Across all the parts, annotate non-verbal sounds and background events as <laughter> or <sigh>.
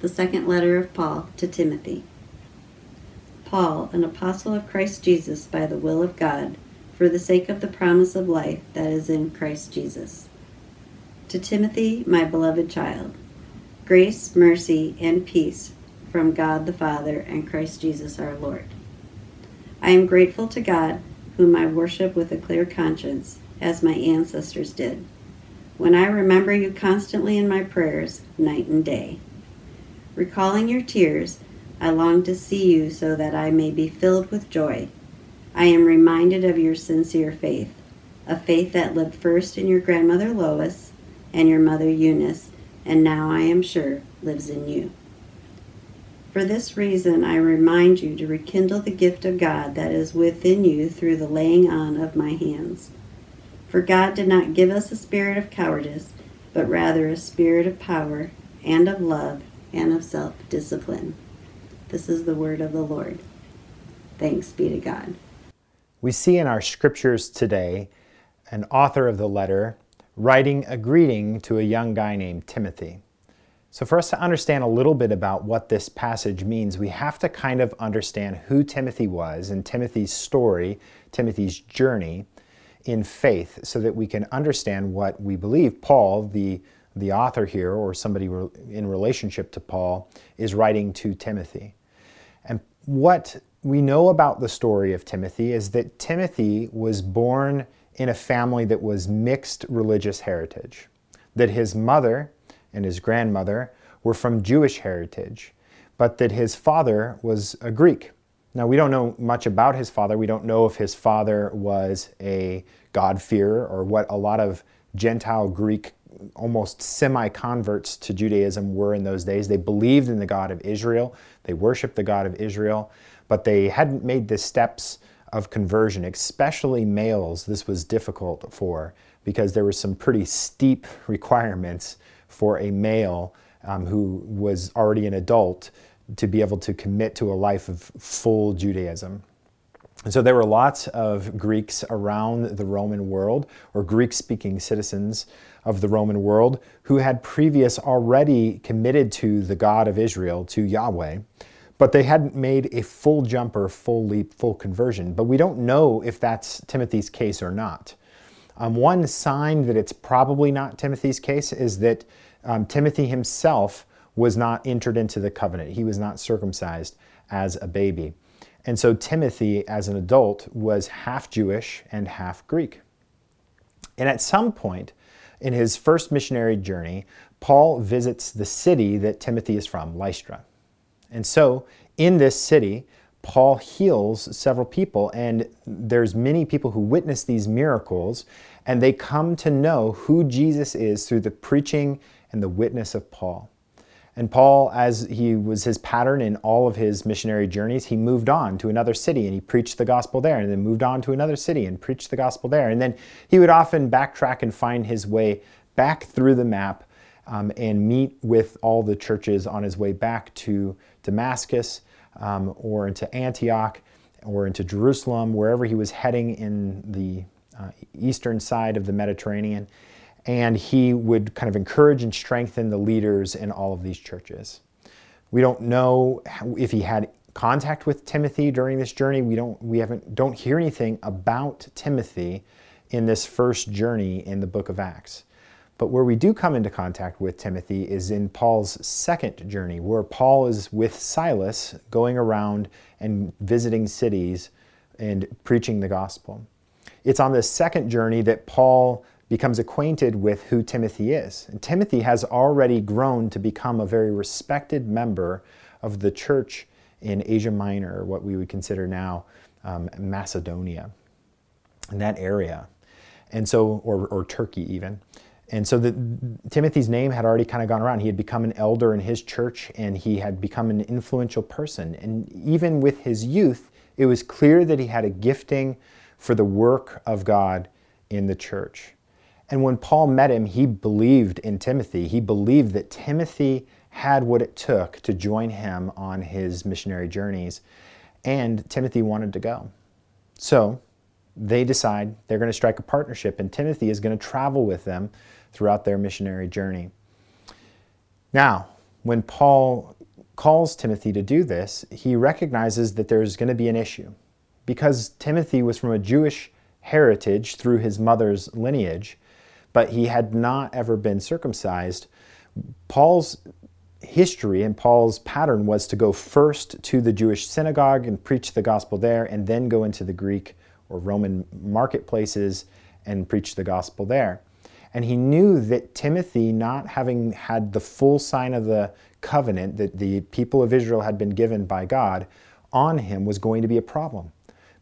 The second letter of Paul to Timothy. Paul, an apostle of Christ Jesus by the will of God, for the sake of the promise of life that is in Christ Jesus. To Timothy, my beloved child, grace, mercy, and peace from God the Father and Christ Jesus our Lord. I am grateful to God, whom I worship with a clear conscience, as my ancestors did, when I remember you constantly in my prayers, night and day. Recalling your tears, I long to see you so that I may be filled with joy. I am reminded of your sincere faith, a faith that lived first in your grandmother Lois and your mother Eunice, and now I am sure lives in you. For this reason, I remind you to rekindle the gift of God that is within you through the laying on of my hands. For God did not give us a spirit of cowardice, but rather a spirit of power and of love and of self discipline. This is the word of the Lord. Thanks be to God. We see in our scriptures today an author of the letter writing a greeting to a young guy named Timothy. So, for us to understand a little bit about what this passage means, we have to kind of understand who Timothy was and Timothy's story, Timothy's journey in faith, so that we can understand what we believe Paul, the the author here, or somebody in relationship to Paul, is writing to Timothy. And what we know about the story of Timothy is that Timothy was born in a family that was mixed religious heritage, that his mother and his grandmother were from Jewish heritage, but that his father was a Greek. Now, we don't know much about his father. We don't know if his father was a God-fearer or what a lot of Gentile Greek almost semi converts to Judaism were in those days. They believed in the God of Israel, they worshiped the God of Israel, but they hadn't made the steps of conversion, especially males. This was difficult for because there were some pretty steep <laughs> requirements for a male um, who was already an adult to be able to commit to a life of full Judaism. And so there were lots of Greeks around the Roman world, or Greek speaking citizens of the Roman world, who had previous already committed to the God of Israel, to Yahweh, but they hadn't made a full jump or full leap, full conversion. But we don't know if that's Timothy's case or not. Um, one sign that it's probably not Timothy's case is that um, Timothy himself was not entered into the covenant. He was not circumcised as a baby. And so Timothy, as an adult, was half Jewish and half Greek. And at some point in his first missionary journey, Paul visits the city that Timothy is from, Lystra. And so in this city, Paul heals several people, and there's many people who witness these miracles, and they come to know who Jesus is through the preaching and the witness of Paul. And Paul, as he was his pattern in all of his missionary journeys, he moved on to another city and he preached the gospel there, and then moved on to another city and preached the gospel there. And then he would often backtrack and find his way back through the map um, and meet with all the churches on his way back to Damascus um, or into Antioch or into Jerusalem, wherever he was heading in the uh, eastern side of the Mediterranean and he would kind of encourage and strengthen the leaders in all of these churches. We don't know if he had contact with Timothy during this journey. We don't we haven't don't hear anything about Timothy in this first journey in the book of Acts. But where we do come into contact with Timothy is in Paul's second journey, where Paul is with Silas going around and visiting cities and preaching the gospel. It's on this second journey that Paul becomes acquainted with who Timothy is. And Timothy has already grown to become a very respected member of the church in Asia Minor, what we would consider now um, Macedonia, in that area. And so, or, or Turkey even. And so the, Timothy's name had already kind of gone around. He had become an elder in his church and he had become an influential person. And even with his youth, it was clear that he had a gifting for the work of God in the church. And when Paul met him, he believed in Timothy. He believed that Timothy had what it took to join him on his missionary journeys, and Timothy wanted to go. So they decide they're going to strike a partnership, and Timothy is going to travel with them throughout their missionary journey. Now, when Paul calls Timothy to do this, he recognizes that there's going to be an issue. Because Timothy was from a Jewish heritage through his mother's lineage, but he had not ever been circumcised, Paul's history and Paul's pattern was to go first to the Jewish synagogue and preach the gospel there, and then go into the Greek or Roman marketplaces and preach the gospel there. And he knew that Timothy, not having had the full sign of the covenant that the people of Israel had been given by God on him, was going to be a problem.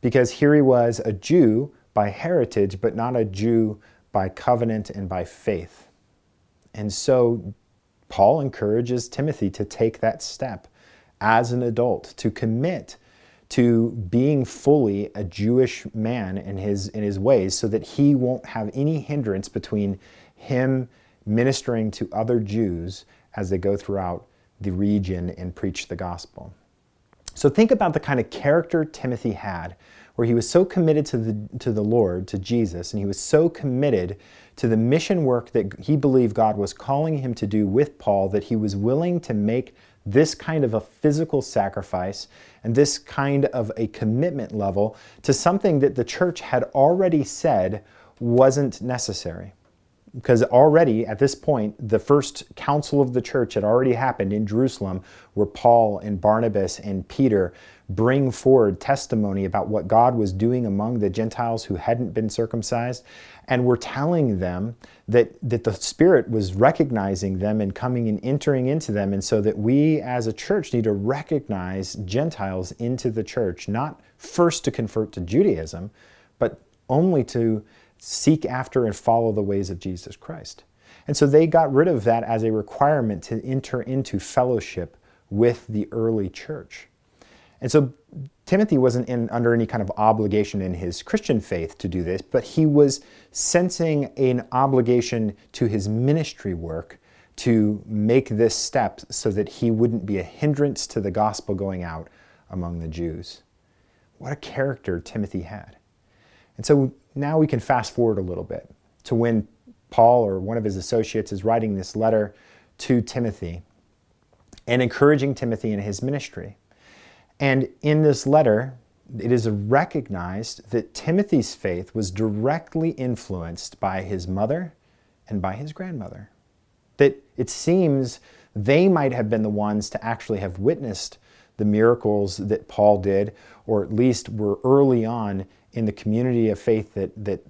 Because here he was, a Jew by heritage, but not a Jew by covenant and by faith. And so Paul encourages Timothy to take that step as an adult, to commit to being fully a Jewish man in his, in his ways so that he won't have any hindrance between him ministering to other Jews as they go throughout the region and preach the gospel. So think about the kind of character Timothy had, where he was so committed to the, to the Lord, to Jesus, and he was so committed to the mission work that he believed God was calling him to do with Paul that he was willing to make this kind of a physical sacrifice and this kind of a commitment level to something that the church had already said wasn't necessary. Because already at this point, the first council of the church had already happened in Jerusalem, where Paul and Barnabas and Peter bring forward testimony about what God was doing among the Gentiles who hadn't been circumcised. And were telling them that, that the Spirit was recognizing them and coming and entering into them. And so that we as a church need to recognize Gentiles into the church, not first to convert to Judaism, but only to seek after and follow the ways of Jesus Christ. And so they got rid of that as a requirement to enter into fellowship with the early church. And so Timothy wasn't in, under any kind of obligation in his Christian faith to do this, but he was sensing an obligation to his ministry work to make this step so that he wouldn't be a hindrance to the gospel going out among the Jews. What a character Timothy had. And so now we can fast forward a little bit to when Paul or one of his associates is writing this letter to Timothy and encouraging Timothy in his ministry. And in this letter, it is recognized that Timothy's faith was directly influenced by his mother and by his grandmother. That it seems they might have been the ones to actually have witnessed the miracles that Paul did, or at least were early on in the community of faith that, that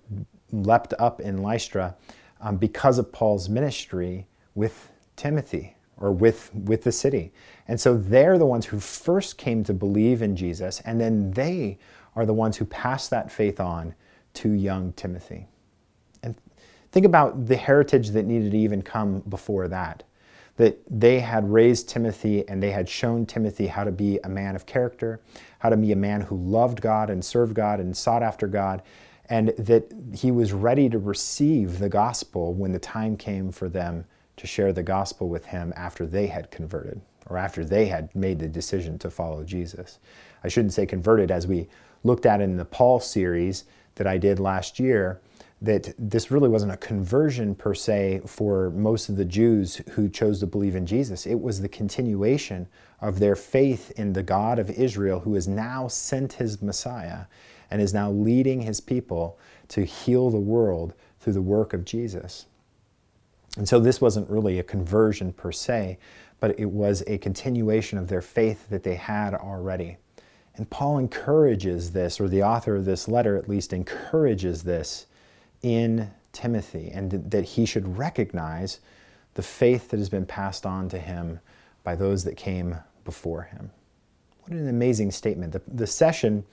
leapt up in Lystra um, because of Paul's ministry with Timothy or with, with the city. And so they're the ones who first came to believe in Jesus, and then they are the ones who pass that faith on to young Timothy. And think about the heritage that needed to even come before that. That they had raised Timothy and they had shown Timothy how to be a man of character, how to be a man who loved God and served God and sought after God, and that he was ready to receive the gospel when the time came for them to share the gospel with him after they had converted or after they had made the decision to follow Jesus. I shouldn't say converted, as we looked at in the Paul series that I did last year, that this really wasn't a conversion per se for most of the Jews who chose to believe in Jesus. It was the continuation of their faith in the God of Israel who has now sent his Messiah and is now leading his people to heal the world through the work of Jesus. And so this wasn't really a conversion per se, but it was a continuation of their faith that they had already. And Paul encourages this, or the author of this letter at least encourages this in Timothy, and that he should recognize the faith that has been passed on to him by those that came before him. What an amazing statement. The, the session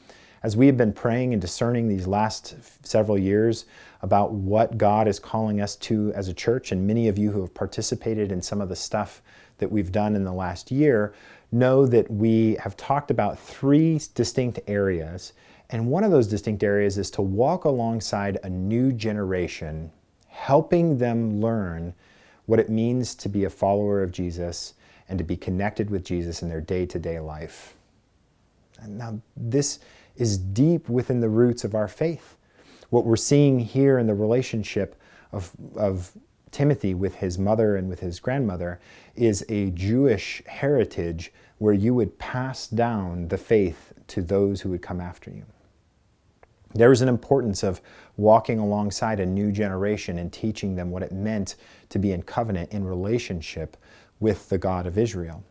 as we have been praying and discerning these last several years about what God is calling us to as a church, and many of you who have participated in some of the stuff that we've done in the last year know that we have talked about three distinct areas. And one of those distinct areas is to walk alongside a new generation, helping them learn what it means to be a follower of Jesus and to be connected with Jesus in their day to day life. Now, this is deep within the roots of our faith. What we're seeing here in the relationship of, of Timothy with his mother and with his grandmother is a Jewish heritage where you would pass down the faith to those who would come after you. There was an importance of walking alongside a new generation and teaching them what it meant to be in covenant, in relationship with the God of Israel.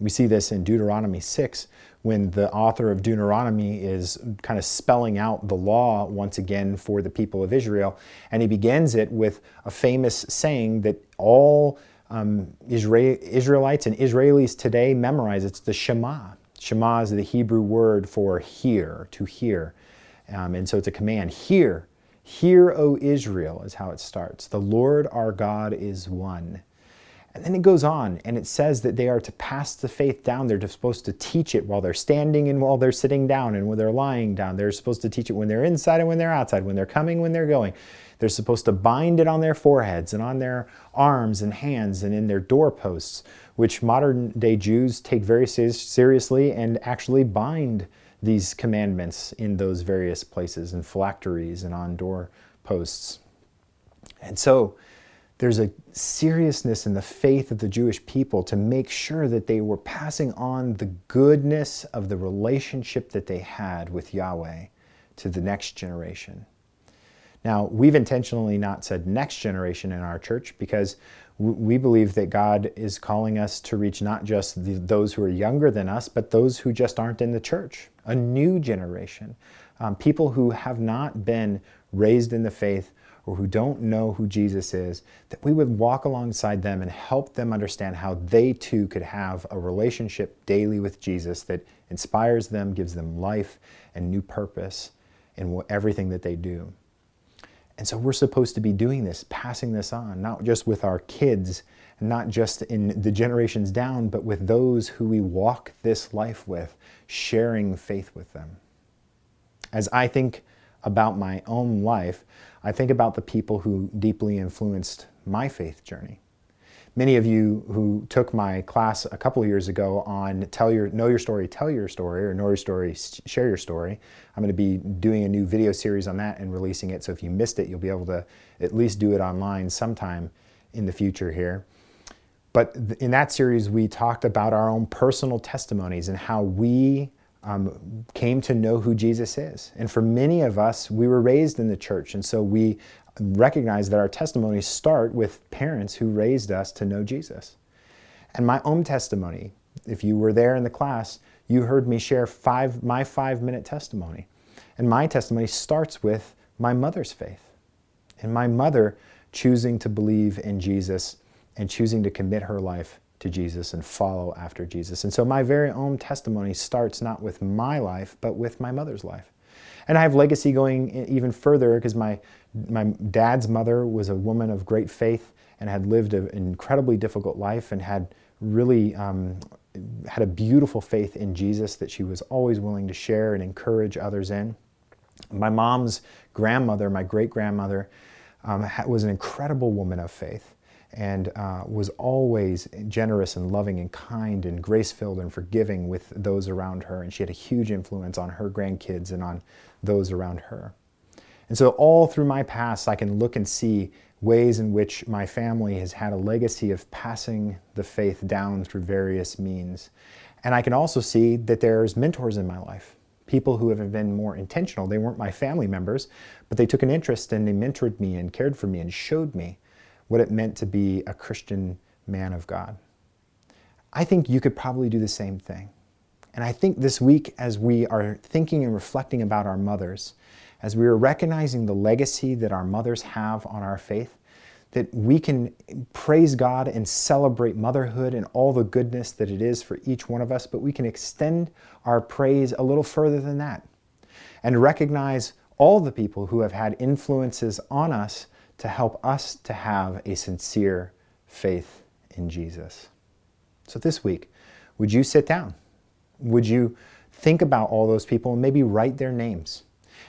We see this in Deuteronomy 6 when the author of Deuteronomy is kind of spelling out the law once again for the people of Israel. And he begins it with a famous saying that all um, Israelites and Israelis today memorize. It's the Shema. Shema is the Hebrew word for hear, to hear. Um, and so it's a command hear, hear, O Israel, is how it starts. The Lord our God is one. And then it goes on and it says that they are to pass the faith down. They're supposed to teach it while they're standing and while they're sitting down and when they're lying down. They're supposed to teach it when they're inside and when they're outside, when they're coming, when they're going. They're supposed to bind it on their foreheads and on their arms and hands and in their doorposts, which modern day Jews take very seriously and actually bind these commandments in those various places and phylacteries and on doorposts. And so, there's a seriousness in the faith of the Jewish people to make sure that they were passing on the goodness of the relationship that they had with Yahweh to the next generation. Now, we've intentionally not said next generation in our church because we believe that God is calling us to reach not just the, those who are younger than us, but those who just aren't in the church, a new generation, um, people who have not been raised in the faith or who don't know who Jesus is, that we would walk alongside them and help them understand how they too could have a relationship daily with Jesus that inspires them, gives them life and new purpose in everything that they do. And so we're supposed to be doing this, passing this on, not just with our kids, not just in the generations down, but with those who we walk this life with, sharing faith with them. As I think about my own life, I think about the people who deeply influenced my faith journey. Many of you who took my class a couple years ago on tell your know your story, tell your story, or know your story, share your story. I'm going to be doing a new video series on that and releasing it. So if you missed it, you'll be able to at least do it online sometime in the future here. But in that series, we talked about our own personal testimonies and how we um, came to know who Jesus is. And for many of us, we were raised in the church, and so we recognize that our testimonies start with parents who raised us to know Jesus. And my own testimony, if you were there in the class, you heard me share five, my five minute testimony. And my testimony starts with my mother's faith and my mother choosing to believe in Jesus and choosing to commit her life to Jesus and follow after Jesus. And so my very own testimony starts not with my life, but with my mother's life. And I have legacy going even further because my, my dad's mother was a woman of great faith and had lived an incredibly difficult life and had really um, had a beautiful faith in Jesus that she was always willing to share and encourage others in. My mom's grandmother, my great grandmother, um, was an incredible woman of faith and uh, was always generous and loving and kind and grace filled and forgiving with those around her. And she had a huge influence on her grandkids and on those around her. And so, all through my past, I can look and see ways in which my family has had a legacy of passing the faith down through various means. And I can also see that there's mentors in my life, people who have been more intentional. They weren't my family members, but they took an interest and they mentored me and cared for me and showed me what it meant to be a Christian man of God. I think you could probably do the same thing. And I think this week, as we are thinking and reflecting about our mothers, as we are recognizing the legacy that our mothers have on our faith, that we can praise God and celebrate motherhood and all the goodness that it is for each one of us, but we can extend our praise a little further than that and recognize all the people who have had influences on us to help us to have a sincere faith in Jesus. So this week, would you sit down? Would you think about all those people and maybe write their names?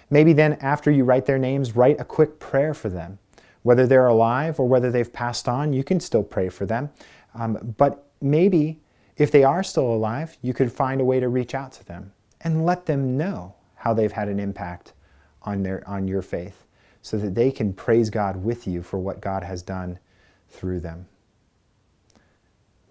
Maybe then, after you write their names, write a quick prayer for them. Whether they're alive or whether they've passed on, you can still pray for them. Um, but maybe if they are still alive, you could find a way to reach out to them and let them know how they've had an impact on, their, on your faith so that they can praise God with you for what God has done through them.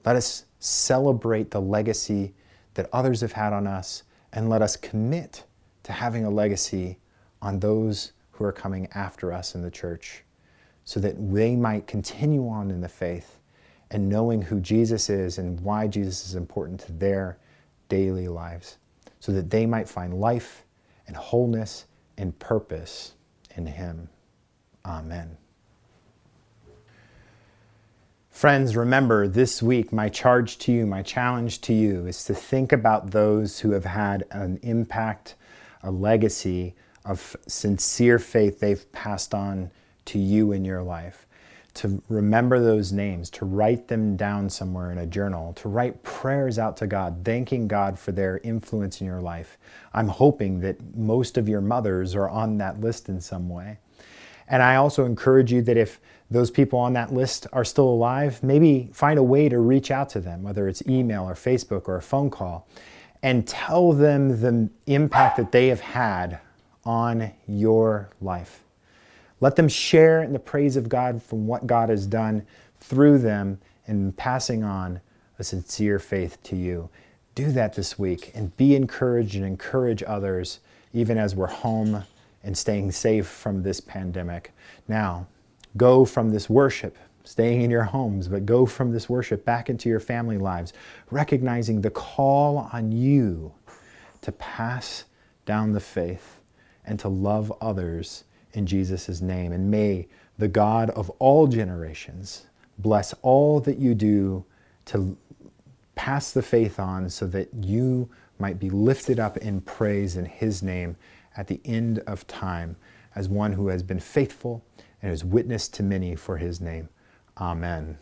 Let us celebrate the legacy that others have had on us, and let us commit to having a legacy on those who are coming after us in the church so that they might continue on in the faith and knowing who Jesus is and why Jesus is important to their daily lives, so that they might find life and wholeness and purpose in Him. Amen. Friends, remember this week, my charge to you, my challenge to you is to think about those who have had an impact, a legacy of sincere faith they've passed on to you in your life to remember those names, to write them down somewhere in a journal, to write prayers out to God, thanking God for their influence in your life. I'm hoping that most of your mothers are on that list in some way. And I also encourage you that if those people on that list are still alive, maybe find a way to reach out to them, whether it's email or Facebook or a phone call, and tell them the impact that they have had on your life. Let them share in the praise of God from what God has done through them and passing on a sincere faith to you. Do that this week and be encouraged and encourage others, even as we're home and staying safe from this pandemic. Now, go from this worship, staying in your homes, but go from this worship back into your family lives, recognizing the call on you to pass down the faith and to love others in Jesus' name. And may the God of all generations bless all that you do to pass the faith on so that you might be lifted up in praise in His name at the end of time as one who has been faithful and has witnessed to many for His name. Amen.